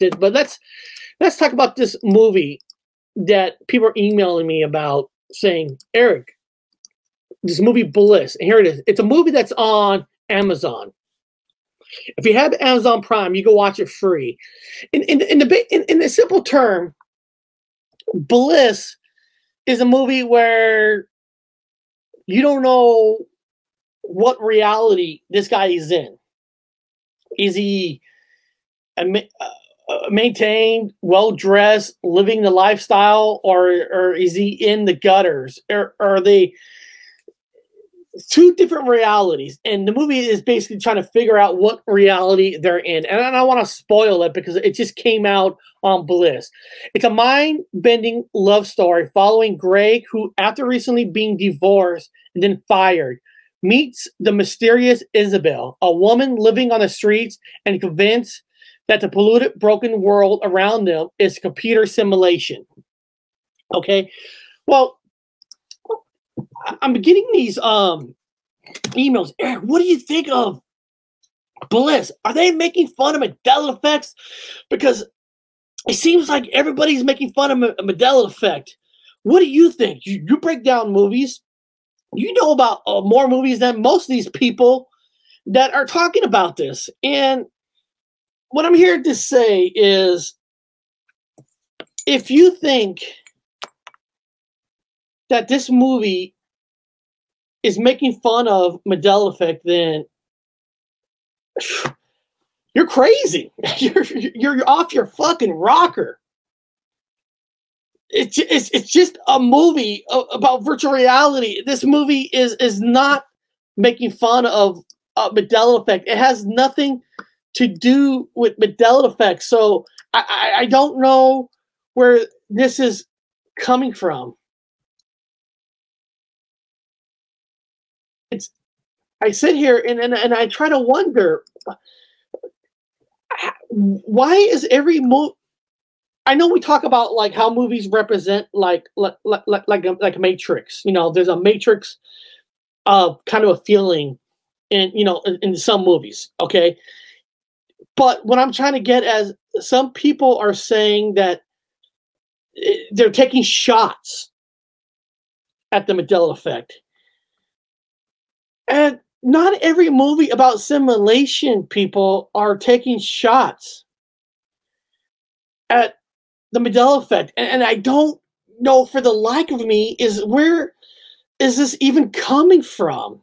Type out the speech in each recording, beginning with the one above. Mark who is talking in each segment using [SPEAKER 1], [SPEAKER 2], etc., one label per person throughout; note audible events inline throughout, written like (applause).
[SPEAKER 1] it, but let's let's talk about this movie that people are emailing me about saying, Eric, this movie Bliss. And here it is. It's a movie that's on Amazon. If you have Amazon Prime, you can watch it free. In in in the in, in the simple term, Bliss is a movie where you don't know what reality this guy is in. Is he a, uh, uh, maintained, well dressed, living the lifestyle, or or is he in the gutters? Or are they two different realities? And the movie is basically trying to figure out what reality they're in. And I don't want to spoil it because it just came out on Bliss. It's a mind bending love story following Greg, who, after recently being divorced and then fired, meets the mysterious Isabel, a woman living on the streets and convinced that the polluted, broken world around them is computer simulation. Okay, well, I'm getting these um emails. Eric, what do you think of Bliss? Are they making fun of Mandela effects? Because it seems like everybody's making fun of Mandela effect. What do you think? You, you break down movies. You know about uh, more movies than most of these people that are talking about this. And what I'm here to say is if you think that this movie is making fun of Mandela effect, then (sighs) you're crazy. (laughs) You're you're off your fucking rocker. It's it's it's just a movie about virtual reality. This movie is is not making fun of uh, Mandela effect. It has nothing to do with Mandela effect. So I, I, I don't know where this is coming from. It's I sit here and, and, and I try to wonder uh, why is every movie I know we talk about like how movies represent like like like like a, like a matrix. You know, there's a matrix of kind of a feeling in you know in, in some movies. Okay, but what I'm trying to get as some people are saying that eh, they're taking shots at the Mandela effect. And not every movie about simulation people are taking shots at the Mandela effect. And, and I don't know for the like of me is where is this even coming from?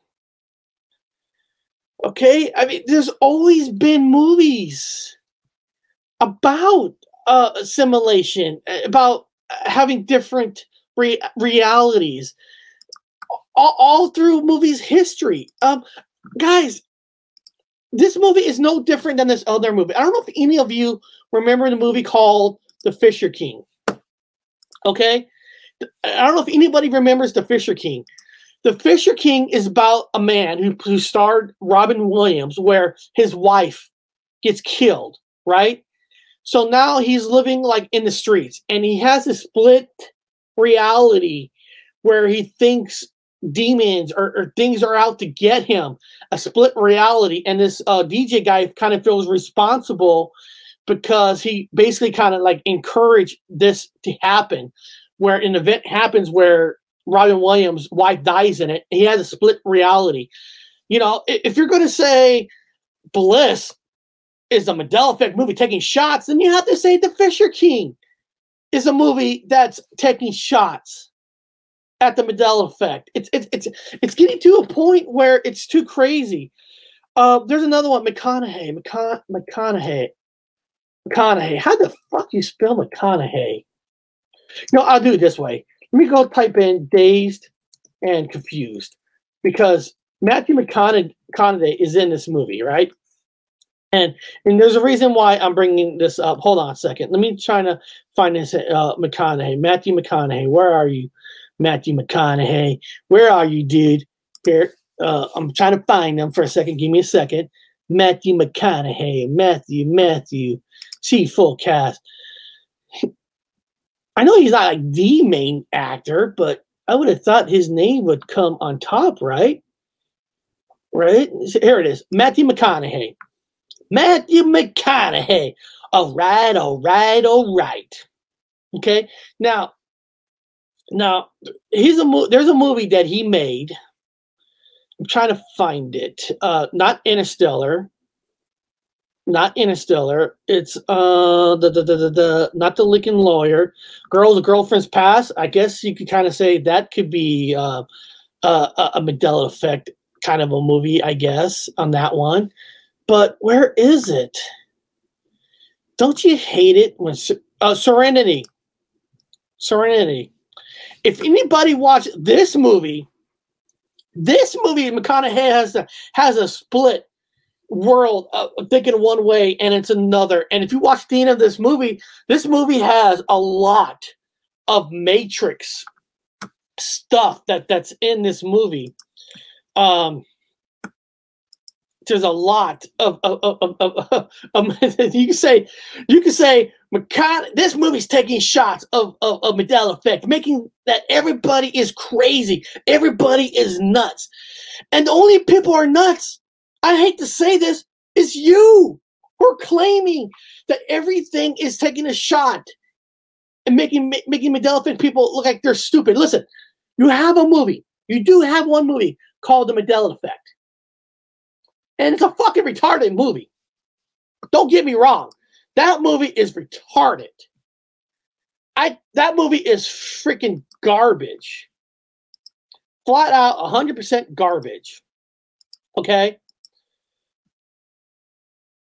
[SPEAKER 1] Okay, I mean, there's always been movies about uh, assimilation, about having different re- realities, all, all, through movies' history. Um, guys, this movie is no different than this other movie. I don't know if any of you remember the movie called The Fisher King. Okay, I don't know if anybody remembers The Fisher King. The Fisher King is about a man who, who starred Robin Williams, where his wife gets killed, right? So now he's living like in the streets and he has a split reality where he thinks demons or, or things are out to get him, a split reality. And this uh, DJ guy kind of feels responsible because he basically kind of like encouraged this to happen, where an event happens where Robin Williams' wife dies in it. He has a split reality. You know, if you're going to say Bliss is a Mandela effect movie taking shots, then you have to say The Fisher King is a movie that's taking shots at the Mandela effect. It's it's it's it's getting to a point where it's too crazy. Uh, there's another one, McConaughey, McCon- McConaughey, McConaughey. How the fuck you spell McConaughey? No, I'll do it this way. Let me go type in dazed and confused because Matthew McConaughey is in this movie, right? And and there's a reason why I'm bringing this up. Hold on a second. Let me try to find this uh, McConaughey. Matthew McConaughey, where are you? Matthew McConaughey, where are you, dude? Uh, I'm trying to find them for a second. Give me a second. Matthew McConaughey, Matthew, Matthew. See full cast. I know he's not like the main actor, but I would have thought his name would come on top, right? Right? Here it is Matthew McConaughey. Matthew McConaughey. All right, all right, all right. Okay. Now, now he's a mo- there's a movie that he made. I'm trying to find it. Uh, not Interstellar. Not Interstellar. It's uh the the the, the, the not the Lincoln Lawyer. Girls, girlfriend's past. I guess you could kind of say that could be uh, uh, a Mandela effect kind of a movie, I guess, on that one. But where is it? Don't you hate it when uh, Serenity? Serenity. If anybody watched this movie, this movie McConaughey has a, has a split world of thinking one way and it's another. And if you watch the end of this movie, this movie has a lot of Matrix stuff that that's in this movie. Um, there's a lot of, of, of, of, of (laughs) (laughs) you can say you can say McConaughey, this movie's taking shots of, of, of Mandela effect, making that everybody is crazy, everybody is nuts. And the only people are nuts, I hate to say this, it's you. We're claiming that everything is taking a shot and making making effect people look like they're stupid. Listen, you have a movie. You do have one movie called The Mandela Effect. And it's a fucking retarded movie. Don't get me wrong. That movie is retarded. I that movie is freaking garbage. Flat out 100% garbage. Okay?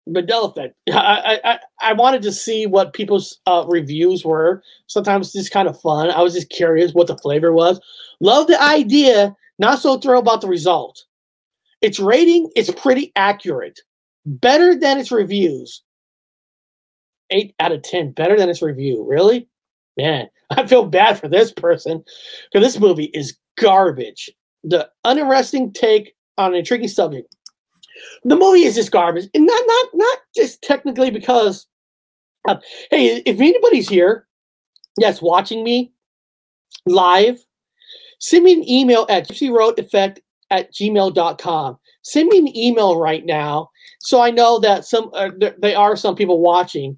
[SPEAKER 1] Mandela effect. I, I I wanted to see what people's uh, reviews were. Sometimes it's kind of fun. I was just curious what the flavor was. Love the idea. Not so thrilled about the result. Its rating is pretty accurate, better than its reviews. Eight out of ten, better than its review. Really, man, (laughs) I feel bad for this person because this movie is garbage. The uninteresting take on an intriguing subject the movie is just garbage, and not not not just technically because. Uh, hey, if anybody's here that's watching me live, send me an email at gypsyroadeffect at gmail.com. Send me an email right now so I know that some uh, there, there are some people watching.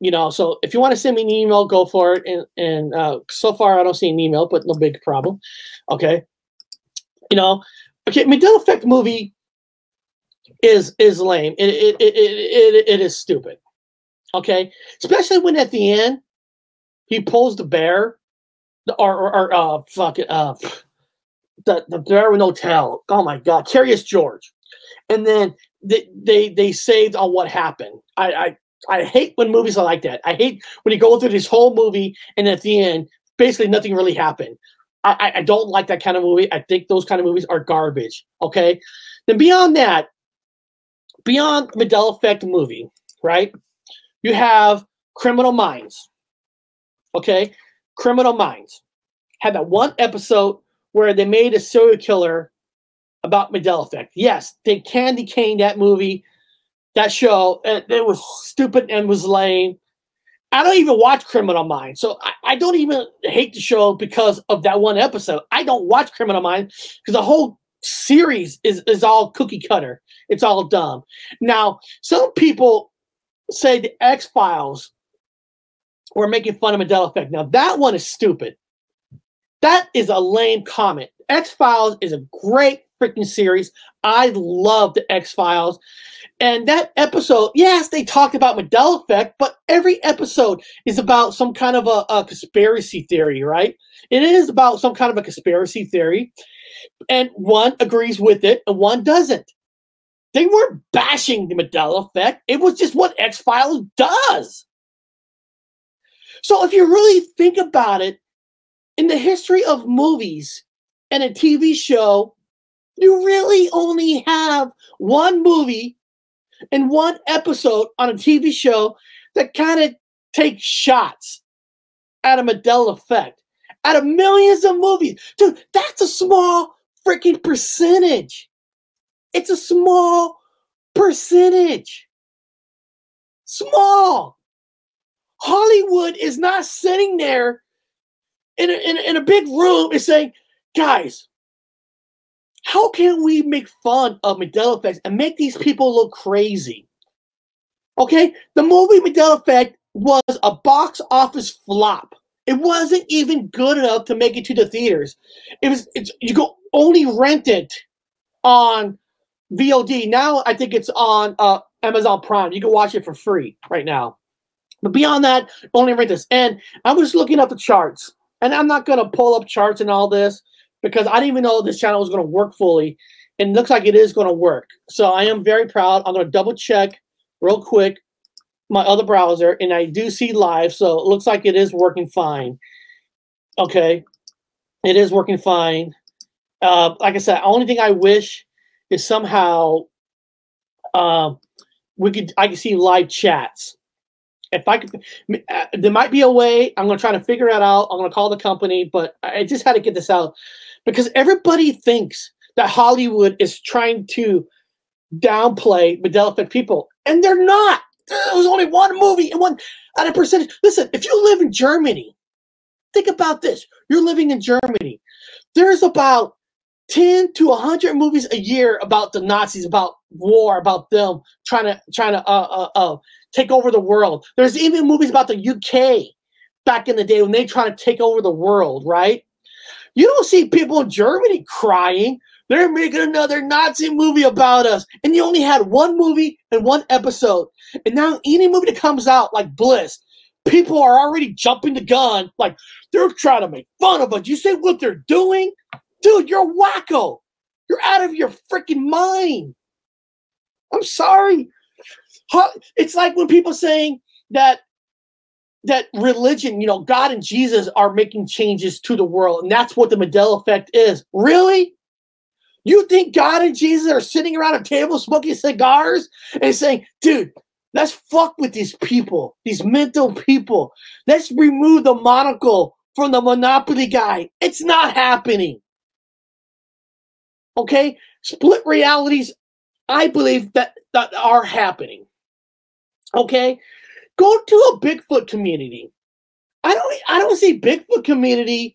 [SPEAKER 1] You know, so if you want to send me an email, go for it. And and uh, so far, I don't see an email, but no big problem. Okay, you know, okay, Mandela Effect movie is is lame. It it, it, it, it is stupid. Okay, especially when at the end he pulls the bear, or or, or uh fuck it, uh the the bear with no tail. Oh my god, Curious George, and then they they they saved on what happened. I I. I hate when movies are like that. I hate when you go through this whole movie and at the end, basically nothing really happened. I, I don't like that kind of movie. I think those kind of movies are garbage. Okay. Then beyond that, beyond Mandela Effect movie, right? You have Criminal Minds. Okay, Criminal Minds had that one episode where they made a serial killer about Mandela Effect. Yes, they candy cane that movie, that show. And it was stupid and was lame. I don't even watch Criminal Minds, so I, I, don't even hate the show because of that one episode. I don't watch Criminal Minds because the whole series is, is all cookie cutter. It's all dumb. Now, some people say the X Files were making fun of Mandela Effect. Now, that one is stupid. That is a lame comment. X Files is a great freaking series. I love the X Files. And that episode, yes, they talked about Mandela Effect, but every episode is about some kind of a, a conspiracy theory, right? It is about some kind of a conspiracy theory. And one agrees with it and one doesn't. They weren't bashing the Mandela effect. It was just what X Files does. So if you really think about it, in the history of movies and a TV show, you really only have one movie and one episode on a TV show that kind of takes shots at a Mandela effect. Out of millions of movies. Dude, that's a small freaking percentage. It's a small percentage. Small. Hollywood is not sitting there in a, in a, in a big room and saying, guys, how can we make fun of Mandela effects and make these people look crazy? Okay, the movie Mandela Effect was a box office flop. It wasn't even good enough to make it to the theaters. It was it's you go only rent it on VOD. Now I think it's on uh, Amazon Prime. You can watch it for free right now. But beyond that, only rent this. And I was looking up the charts, and I'm not gonna pull up charts and all this because I didn't even know this channel was gonna work fully. And looks like it is gonna work. So I am very proud. I'm gonna double check real quick my other browser, and I do see live, so it looks like it is working fine. Okay, it is working fine. Uh, like I said, only thing I wish is somehow um, we could I could see live chats. If I could, uh, there might be a way. I'm gonna try to figure it out. I'm gonna call the company, but I just had to get this out because everybody thinks that Hollywood is trying to downplay Mandela people, and they're not. There was only one movie and one at a percentage. Listen, if you live in Germany, think about this. You're living in Germany. There's about 10 to 100 movies a year about the Nazis, about war, about them trying to trying to uh, uh, uh, take over the world. There's even movies about the UK back in the day when they try to take over the world, right? You don't see people in Germany crying. They're making another Nazi movie about us. And you only had one movie and one episode. And now any movie that comes out like Bliss, people are already jumping the gun. Like they're trying to make fun of us. You see what they're doing? Dude, you're wacko. You're out of your freaking mind. I'm sorry. It's like when people saying that that religion, you know, God and Jesus are making changes to the world, and that's what the Mandela effect is. Really? You think God and Jesus are sitting around a table smoking cigars and saying, dude, let's fuck with these people, these mental people. Let's remove the monocle from the monopoly guy. It's not happening. Okay? Split realities, I believe that, that are happening. Okay? Go to a Bigfoot community. I don't I don't see Bigfoot community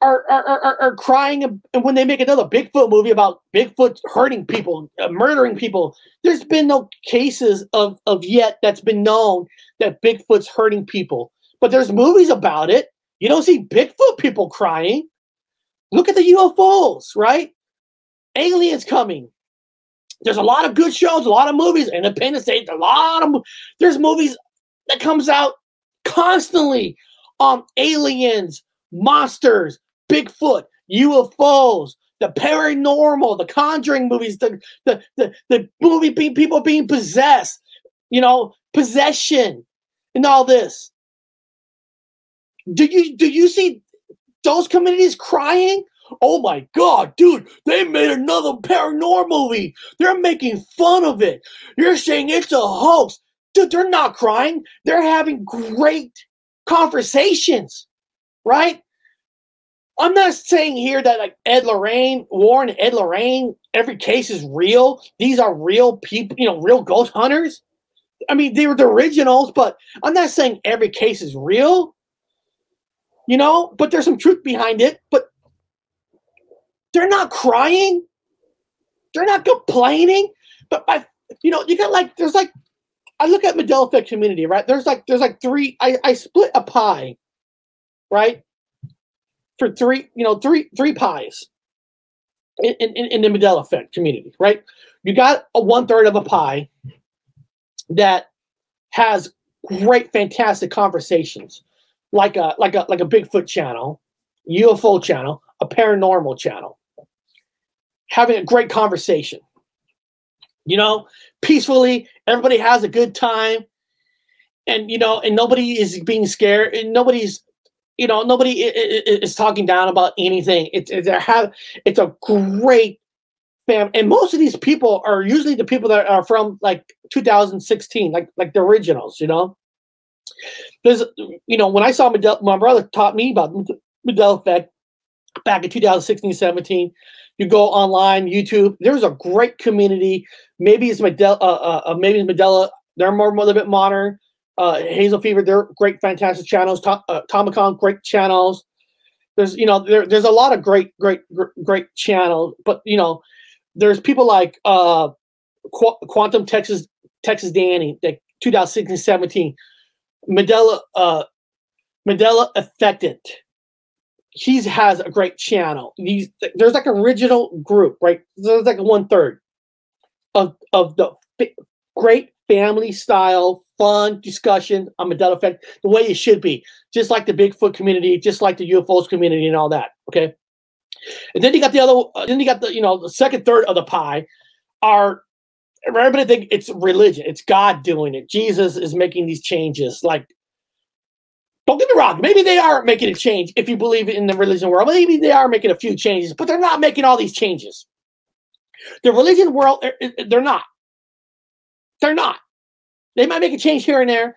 [SPEAKER 1] are are, are, are crying and when they make another Bigfoot movie about Bigfoot hurting people, uh, murdering people. There's been no cases of of yet that's been known that Bigfoot's hurting people. But there's movies about it. You don't see Bigfoot people crying. Look at the UFOs, right? Aliens coming. There's a lot of good shows, a lot of movies. Independence Day, a lot of there's movies that comes out constantly on aliens, monsters, Bigfoot, UFOs, the paranormal, the Conjuring movies, the the the, the movie being people being possessed, you know, possession, and all this. Do you do you see those communities crying? Oh my god, dude, they made another paranormal movie. They're making fun of it. You're saying it's a hoax. Dude, they're not crying. They're having great conversations, right? I'm not saying here that like Ed Lorraine, Warren, Ed Lorraine, every case is real. These are real people, you know, real ghost hunters. I mean, they were the originals, but I'm not saying every case is real. You know, but there's some truth behind it. But they're not crying. They're not complaining. But by you know, you got like there's like I look at Effect community, right? There's like there's like three. I I split a pie, right? For three, you know, three three pies in in, in the Mandela Effect community, right? You got a one third of a pie that has great, fantastic conversations, like a like a like a Bigfoot channel, UFO channel, a paranormal channel, having a great conversation you know, peacefully. Everybody has a good time, and you know, and nobody is being scared, and nobody's, you know, nobody is talking down about anything. It's it's a have it's a great fam, and most of these people are usually the people that are from like 2016, like like the originals. You know, There's, you know when I saw Mandela, my brother taught me about Mandela effect back in 2016, 17 you go online, YouTube. There's a great community. Maybe it's Medela. Uh, uh, uh, maybe it's Medela. They're more a little bit modern. Uh, Hazel Fever. They're great, fantastic channels. Tom, uh, great channels. There's you know there, there's a lot of great, great, great channels. But you know, there's people like uh, Qu- Quantum Texas Texas Danny that 2016 17. Mandela, uh, Mandela Affected. He has a great channel. He's, there's like an original group, right? There's like one third of, of the great family style, fun discussion on Mandela Effect, the way it should be, just like the Bigfoot community, just like the UFOs community, and all that. Okay. And then you got the other, uh, then you got the, you know, the second third of the pie are everybody think it's religion, it's God doing it. Jesus is making these changes. Like, don't get me wrong, maybe they are making a change if you believe in the religion world. Maybe they are making a few changes, but they're not making all these changes. The religion world, er, er, they're not. They're not. They might make a change here and there,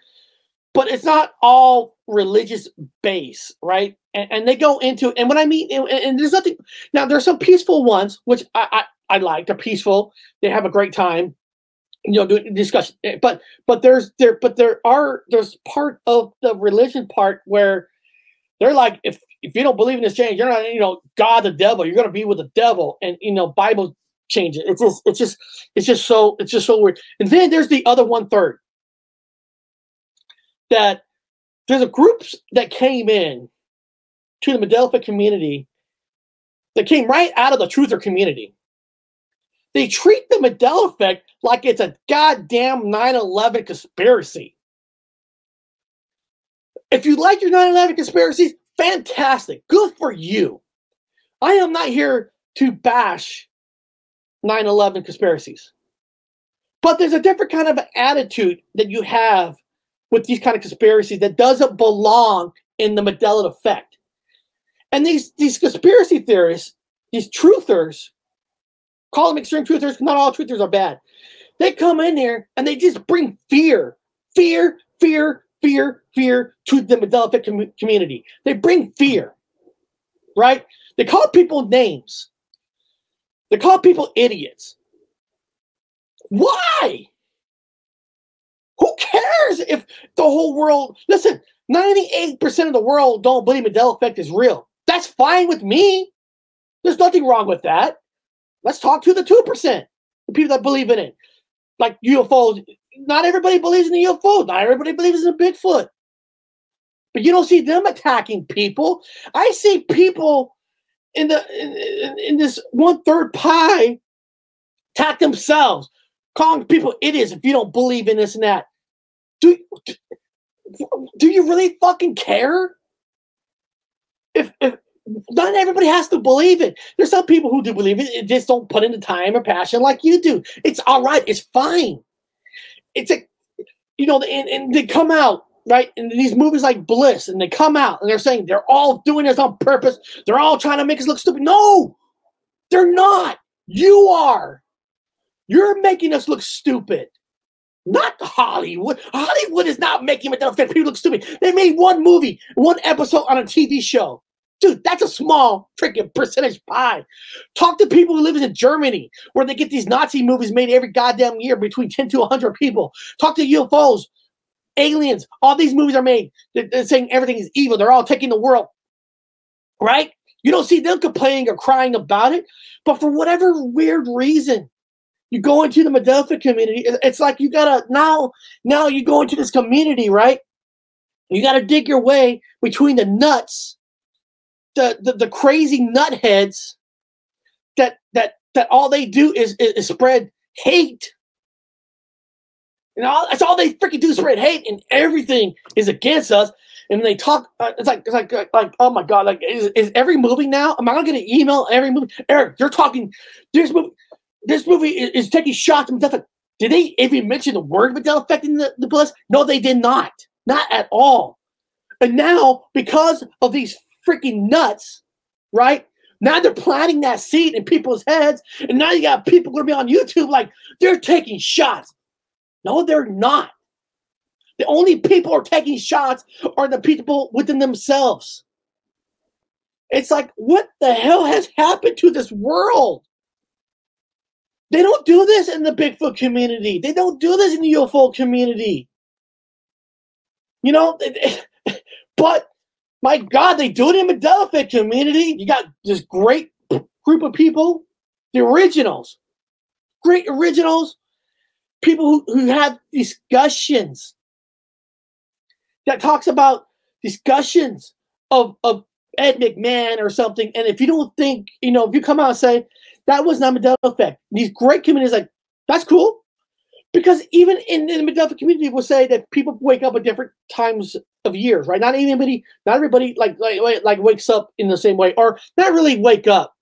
[SPEAKER 1] but it's not all religious base, right? And, and they go into and when I mean and, and, there's nothing now there's some peaceful ones which I, I I like. They're peaceful. They have a great time. You know, doing discussion. Eh, but but there's there but there are there's part of the religion part where they're like if if you don't believe in this change, you're not you know God the devil. You're gonna be with the devil, and you know Bible changes. It's just it's just it's just so it's just so weird. And then there's the other one third that there's a groups that came in to the Mandela community that came right out of the truther community. They treat the Mandela effect like it's a goddamn 9 11 conspiracy. If you like your 9 11 conspiracies, fantastic. Good for you. I am not here to bash 9 11 conspiracies. But there's a different kind of attitude that you have with these kind of conspiracies that doesn't belong in the Mandela effect. And these, these conspiracy theorists, these truthers, call them extreme truthers, not all truthers are bad. They come in there and they just bring fear, fear, fear, fear, fear to the Mandela com- community. They bring fear, right? They call people names. They call people idiots. Why? Who cares if the whole world, listen, 98% of the world don't believe Mandela effect is real. That's fine with me. There's nothing wrong with that. Let's talk to the 2%, the people that believe in it. Like UFOs. Not everybody believes in the UFOs. Not everybody believes in Bigfoot. But you don't see them attacking people. I see people in the in, in this one third pie attack themselves, calling people idiots if you don't believe in this and that. Do, do, do you really fucking care? If, if not everybody has to believe it. There's some people who do believe it, just don't put in the time or passion like you do. It's all right. It's fine. It's a, you know, and, and they come out right And these movies like Bliss, and they come out and they're saying they're all doing this on purpose. They're all trying to make us look stupid. No, they're not. You are. You're making us look stupid. Not Hollywood. Hollywood is not making it people look stupid. They made one movie, one episode on a TV show. Dude, that's a small freaking percentage pie. Talk to people who live in Germany, where they get these Nazi movies made every goddamn year between 10 to 100 people. Talk to UFOs, aliens. All these movies are made. They're, they're saying everything is evil. They're all taking the world. Right? You don't see them complaining or crying about it. But for whatever weird reason, you go into the Mandela community. It's like you gotta now, now you go into this community, right? You gotta dig your way between the nuts the, the, the crazy nutheads that that that all they do is, is, is spread hate. And all that's all they freaking do spread hate, and everything is against us. And they talk, uh, it's like it's like like oh my god, like is, is every movie now? Am I gonna get an email every movie? Eric, you're talking this movie. This movie is, is taking shots from Mandela. Did they even mention the word Mandela affecting the, the Bliss? No, they did not. Not at all. And now, because of these freaking nuts, right? Now they're planting that seed in people's heads, and now you got people going to be on YouTube like they're taking shots. No, they're not. The only people are taking shots are the people within themselves. It's like, what the hell has happened to this world? They don't do this in the Bigfoot community. They don't do this in the UFO community. You know, (laughs) but my God, they do it in the Mandela community. You got this great group of people, the originals, great originals. People who, who have discussions that talks about discussions of, of Ed McMahon or something. And if you don't think, you know, if you come out and say that was not Mandela effect, these great communities like, that's cool. Because even in, in the Mandela community, people say that people wake up at different times of years, right? Not anybody, not everybody like like like wakes up in the same way, or not really wake up.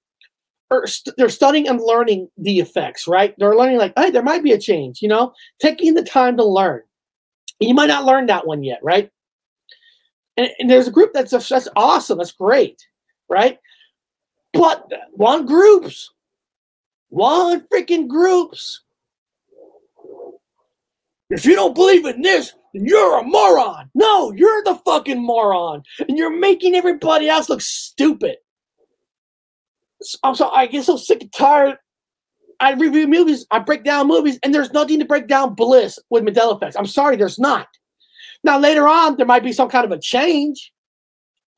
[SPEAKER 1] Or st- they're studying and learning the effects, right? They're learning like, hey, there might be a change, you know, taking the time to learn. You might not learn that one yet, right? And, and there's a group that's a, that's awesome, that's great, right? But one groups, one freaking groups. If you don't believe in this, then you're a moron. No, you're the fucking moron, and you're making everybody else look stupid. I'm so I get so sick and tired. I review movies, I break down movies, and there's nothing to break down bliss with Mandela effects. I'm sorry, there's not. Now later on, there might be some kind of a change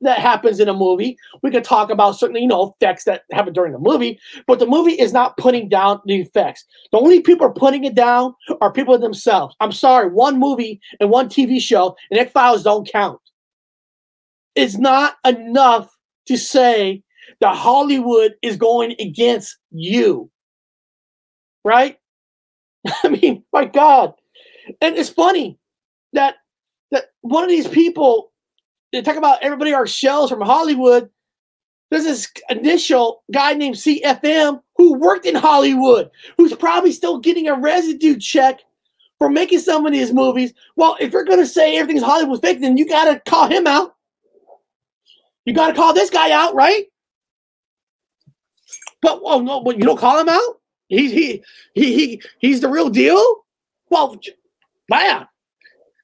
[SPEAKER 1] that happens in a movie. We could talk about certain, you know, effects that happen during the movie, but the movie is not putting down the effects. The only people are putting it down are people themselves. I'm sorry, one movie and one TV show and X Files don't count. It's not enough to say that Hollywood is going against you. Right? (laughs) I mean, my God. And it's funny that that one of these people they talk about everybody are shells from Hollywood. There's this initial guy named CFM who worked in Hollywood, who's probably still getting a residue check for making some of these movies. Well, if you're gonna say everything's Hollywood fake, then you gotta call him out. You gotta call this guy out, right? But oh no, but you don't call him out. He's he he he he's the real deal. Well, man,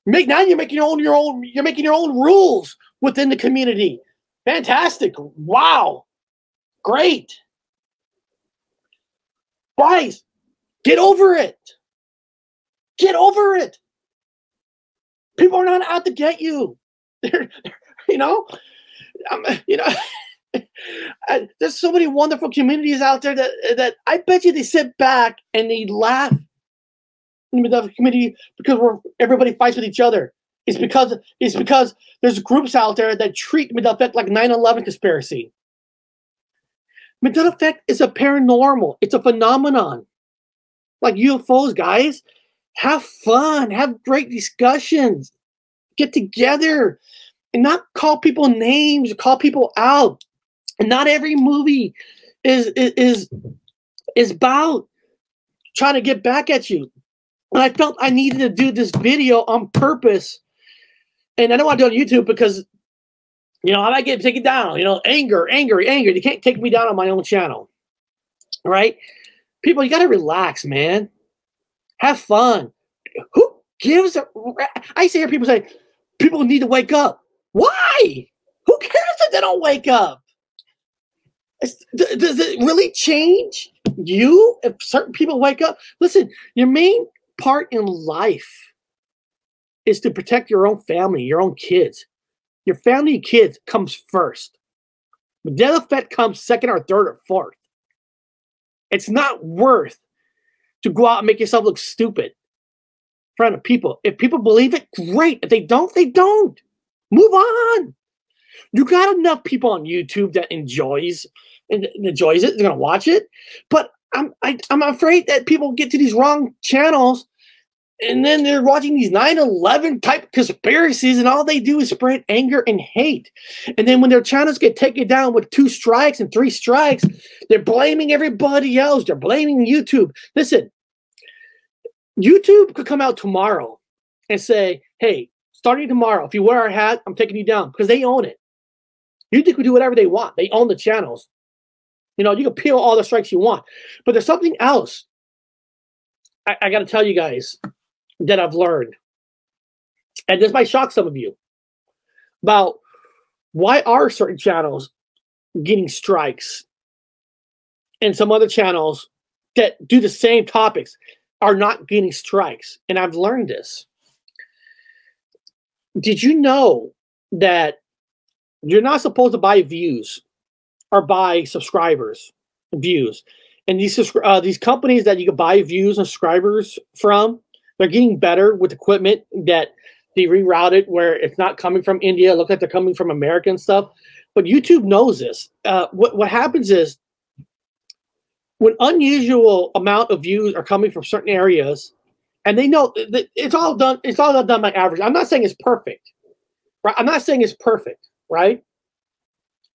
[SPEAKER 1] make now you're making your own your own you're making your own rules within the community. Fantastic! Wow, great. Guys, get over it. Get over it. People are not out to get you. (laughs) They're, you know, um, you know. (laughs) (laughs) there's so many wonderful communities out there that that I bet you they sit back and they laugh in the middle of the community because we're everybody fights with each other. It's because it's because there's groups out there that treat effect like 9/11 conspiracy. Effect is a paranormal. It's a phenomenon. Like UFOs, guys, have fun, have great discussions, get together, and not call people names, call people out. And not every movie is is is about trying to get back at you. And I felt I needed to do this video on purpose. And I don't want to do it on YouTube because, you know, I might get taken down. You know, anger, anger, anger. You can't take me down on my own channel. All right? People, you got to relax, man. Have fun. Who gives a. I see hear people say, people need to wake up. Why? Who cares if they don't wake up? Does it really change you if certain people wake up? Listen, your main part in life is to protect your own family, your own kids. Your family and kids comes first. The Mandela effect comes second or third or fourth. It's not worth to go out and make yourself look stupid in front of people. If people believe it, great. If they don't, they don't. Move on. You got enough people on YouTube that enjoys enjoys it. They're gonna watch it, but I'm I, am i am afraid that people get to these wrong channels and then they're watching these 9-11 type conspiracies and all they do is spread anger and hate. And then when their channels get taken down with two strikes and three strikes they're blaming everybody else. They're blaming youtube. Listen youtube could come out tomorrow and say hey starting tomorrow if you wear our hat i'm taking you down because they own it. Youtube could do whatever they want. They own the channels you know you can peel all the strikes you want but there's something else I, I got to tell you guys that I've learned, and this might shock some of you, about why are certain channels getting strikes and some other channels that do the same topics are not getting strikes. And I've learned this. Did you know that you're not supposed to buy views or buy subscribers views? And these uh, these companies that you can buy views and subscribers from, they're getting better with equipment that they rerouted where it's not coming from India. Look like they're coming from American stuff. But YouTube knows this. Uh, what what happens is when unusual amount of views are coming from certain areas, and they know that it's all done. It's all done by average. I'm not saying it's perfect, right? I'm not saying it's perfect, right?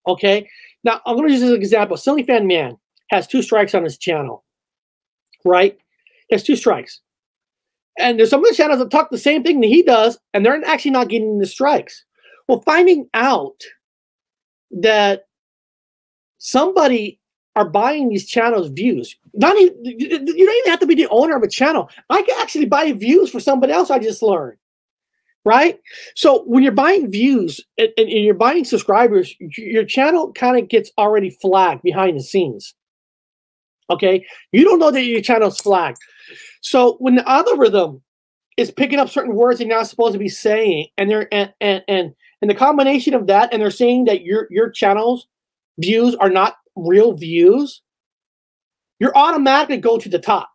[SPEAKER 1] Okay. Now I'm going to use this example. Silly Fan Man has two strikes on his channel, right? He has two strikes. And there's some other channels that talk the same thing that he does, and they're actually not getting the strikes. Well, finding out that somebody are buying these channels views. Not even you don't even have to be the owner of a channel. I can actually buy views for somebody else. I just learned, right? So when you're buying views and, and you're buying subscribers, your channel kind of gets already flagged behind the scenes. Okay, you don't know that your channel's flagged. So when the algorithm is picking up certain words they're not supposed to be saying, and they're and and and, and the combination of that, and they're saying that your your channel's views are not real views, you're automatically go to the top.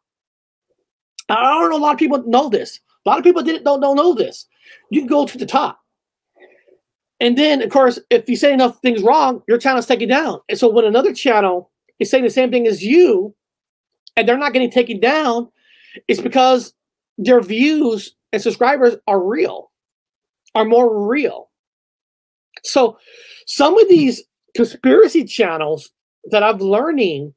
[SPEAKER 1] I don't know a lot of people know this. A lot of people didn't don't, don't know this. You go to the top. And then, of course, if you say enough things wrong, your channel's taken down. And so when another channel is saying the same thing as you, and they're not getting taken down, it's because their views and subscribers are real, are more real. So some of these conspiracy channels that I'm learning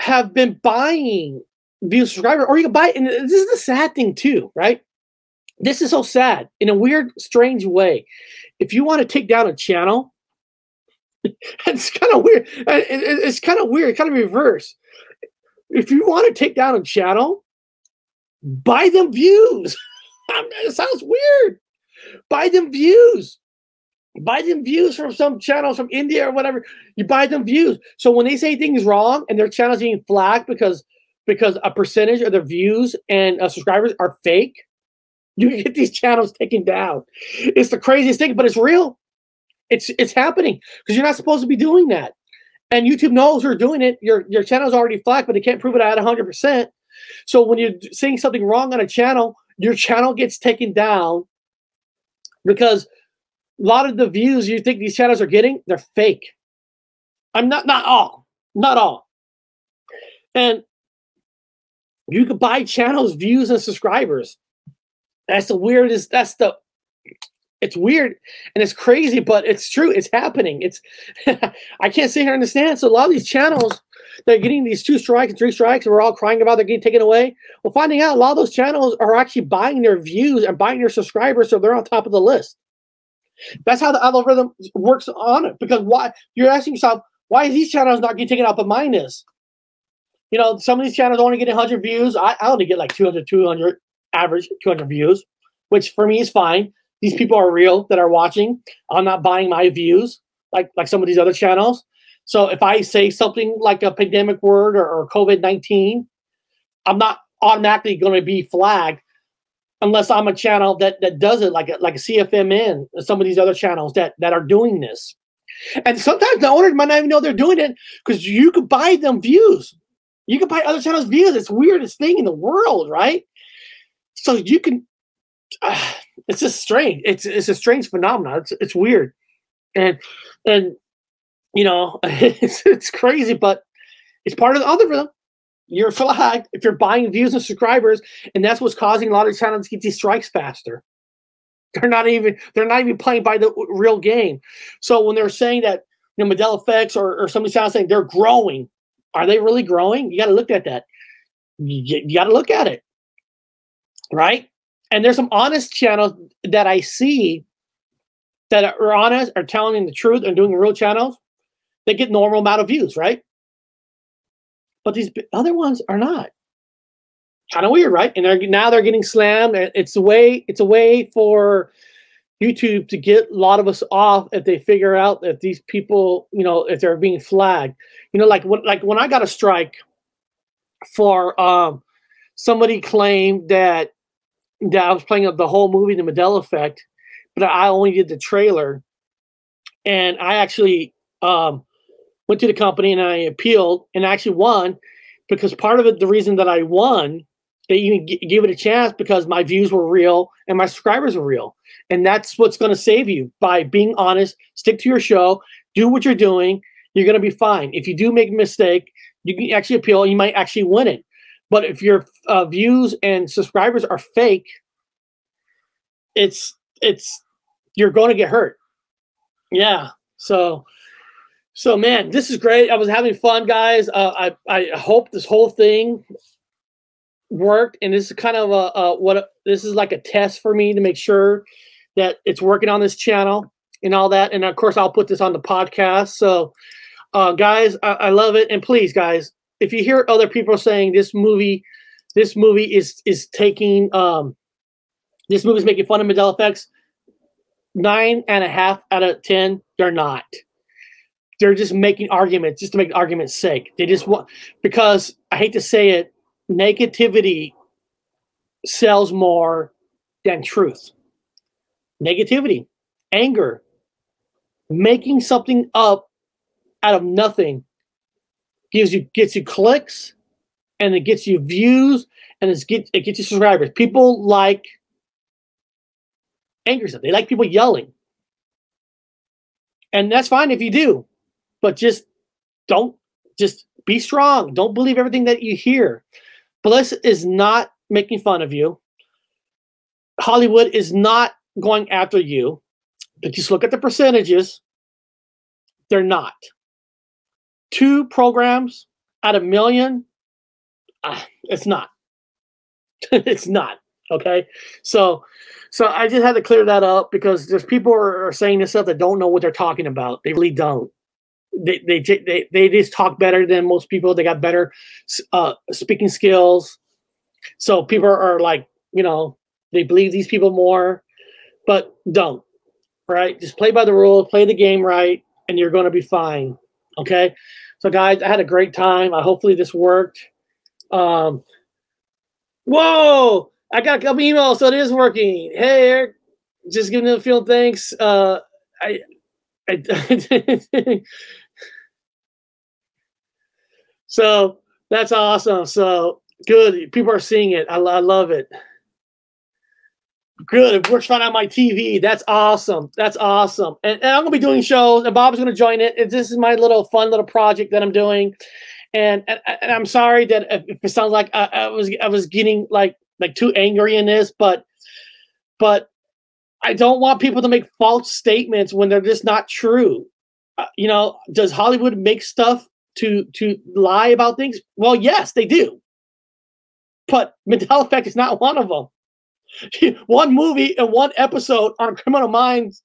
[SPEAKER 1] have been buying views subscriber, or you can buy. And this is the sad thing too, right? This is so sad in a weird, strange way. If you want to take down a channel, (laughs) it's kind of weird. It's kind of weird, kind of reverse. If you want to take down a channel, buy them views. (laughs) it sounds weird. Buy them views. Buy them views from some channels from India or whatever. You buy them views. So when they say things wrong and their channels being flagged because because a percentage of their views and uh, subscribers are fake, you get these channels taken down. It's the craziest thing, but it's real. It's it's happening because you're not supposed to be doing that. And YouTube knows you're doing it. Your your channel's already flagged, but they can't prove it at 100%. So when you're saying something wrong on a channel, your channel gets taken down because a lot of the views you think these channels are getting, they're fake. I'm not not all, not all. And you could buy channels, views, and subscribers. That's the weirdest. That's the. It's weird and it's crazy, but it's true. It's happening. It's. (laughs) I can't sit here and understand. So a lot of these channels, they're getting these two strikes and three strikes, and we're all crying about they're getting taken away. Well, finding out a lot of those channels are actually buying their views and buying their subscribers, so they're on top of the list. That's how the algorithm works on it. Because why you're asking yourself, why is these channels not getting taken out, but mine is? You know, some of these channels only get 100 views. I, I only get like 200, 200 average 200 views, which for me is fine. These people are real that are watching. I'm not buying my views like like some of these other channels. So if I say something like a pandemic word or, or COVID 19, I'm not automatically going to be flagged unless I'm a channel that that does it like like a CFMN, some of these other channels that that are doing this. And sometimes the owners might not even know they're doing it because you could buy them views. You can buy other channels views. It's weirdest thing in the world, right? So you can. Uh, it's just strange. It's it's a strange phenomenon. It's it's weird, and and you know (laughs) it's it's crazy, but it's part of the algorithm you're flagged if you're buying views and subscribers, and that's what's causing a lot of channels to get these strikes faster. They're not even they're not even playing by the real game. So when they're saying that you know Mandela effects or, or somebody sounds saying they're growing, are they really growing? You got to look at that. You, you got to look at it, right? And there's some honest channels that I see that are honest, are telling the truth, and doing real channels. They get normal amount of views, right? but these other ones are not. Kind of weird, right? And they're now they're getting slammed. It's a way. It's a way for YouTube to get a lot of us off if they figure out that these people, you know, if they're being flagged. You know, like when like when I got a strike for um somebody claimed that that I was playing the whole movie, The Mandela Effect, but I only did the trailer, and I actually um went to the company and I appealed and actually won because part of it, the reason that I won they even g- gave it a chance because my views were real and my subscribers were real. And that's what's going to save you by being honest, stick to your show, do what you're doing. You're going to be fine. If you do make a mistake, you can actually appeal. You might actually win it. But if your uh, views and subscribers are fake, it's it's you're going to get hurt. Yeah. So so man, this is great. I was having fun, guys. Uh, I I hope this whole thing worked, and this is kind of a, a what a, this is like a test for me to make sure that it's working on this channel and all that. And of course, I'll put this on the podcast. So, uh, guys, I, I love it, and please, guys, if you hear other people saying this movie, this movie is is taking um, this movie is making fun of Mandela effects, nine and a half out of ten, they're not they're just making arguments just to make argument's sake. They just want because I hate to say it, negativity sells more than truth. Negativity, anger, making something up out of nothing gives you gets you clicks and it gets you views and it gets it gets you subscribers. People like anger stuff. They like people yelling. And that's fine if you do but just don't just be strong. Don't believe everything that you hear. Bliss is not making fun of you. Hollywood is not going after you. But just look at the percentages. They're not. Two programs out of million. Uh, it's not. (laughs) it's not. Okay. So so I just had to clear that up because there's people are, are saying this stuff that don't know what they're talking about. They really don't they they they they just talk better than most people. They got better uh, speaking skills. So people are like, you know, they believe these people more, but don't. Right? Just play by the rules, play the game right, and you're going to be fine. Okay. So guys, I had a great time. I hopefully this worked. Um, whoa! I got a couple emails, so it is working. Hey, Eric, just giving a few thanks. Uh, I (laughs) so that's awesome. So good. People are seeing it. I, I love it. Good. It works fine on my TV. That's awesome. That's awesome. And, and I'm gonna be doing shows, and Bob's gonna join it. And this is my little fun little project that I'm doing. And and, and I'm sorry that if it sounds like I, I was I was getting like like too angry in this, but but I don't want people to make false statements when they're just not true. Uh, you know, does Hollywood make stuff to to lie about things? Well, yes, they do. But Mandela (laughs) Effect is not one of them. (laughs) one movie and one episode on Criminal Minds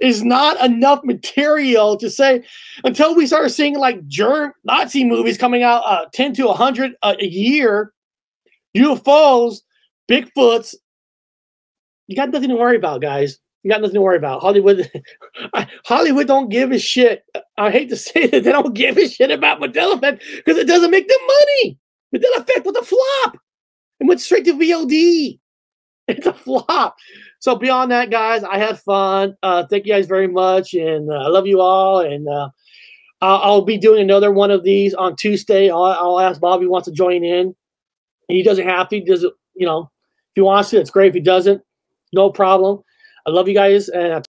[SPEAKER 1] is not enough material to say until we start seeing like germ Nazi movies coming out uh, 10 to 100 a, a year, UFOs, Bigfoots, you got nothing to worry about, guys. You got nothing to worry about. Hollywood, (laughs) Hollywood don't give a shit. I hate to say that they don't give a shit about Mandela Effect because it doesn't make them money. Mandela Effect was a flop. It went straight to VOD. (laughs) It's a flop. So beyond that, guys, I had fun. Uh, thank you guys very much, and uh, I love you all. And uh, I'll, be doing another one of these on Tuesday. I'll, I'll ask Bobby wants to join in. He doesn't have to. He does it, you know, if he wants to, it's great. If he doesn't, no problem. I love you guys, and I'll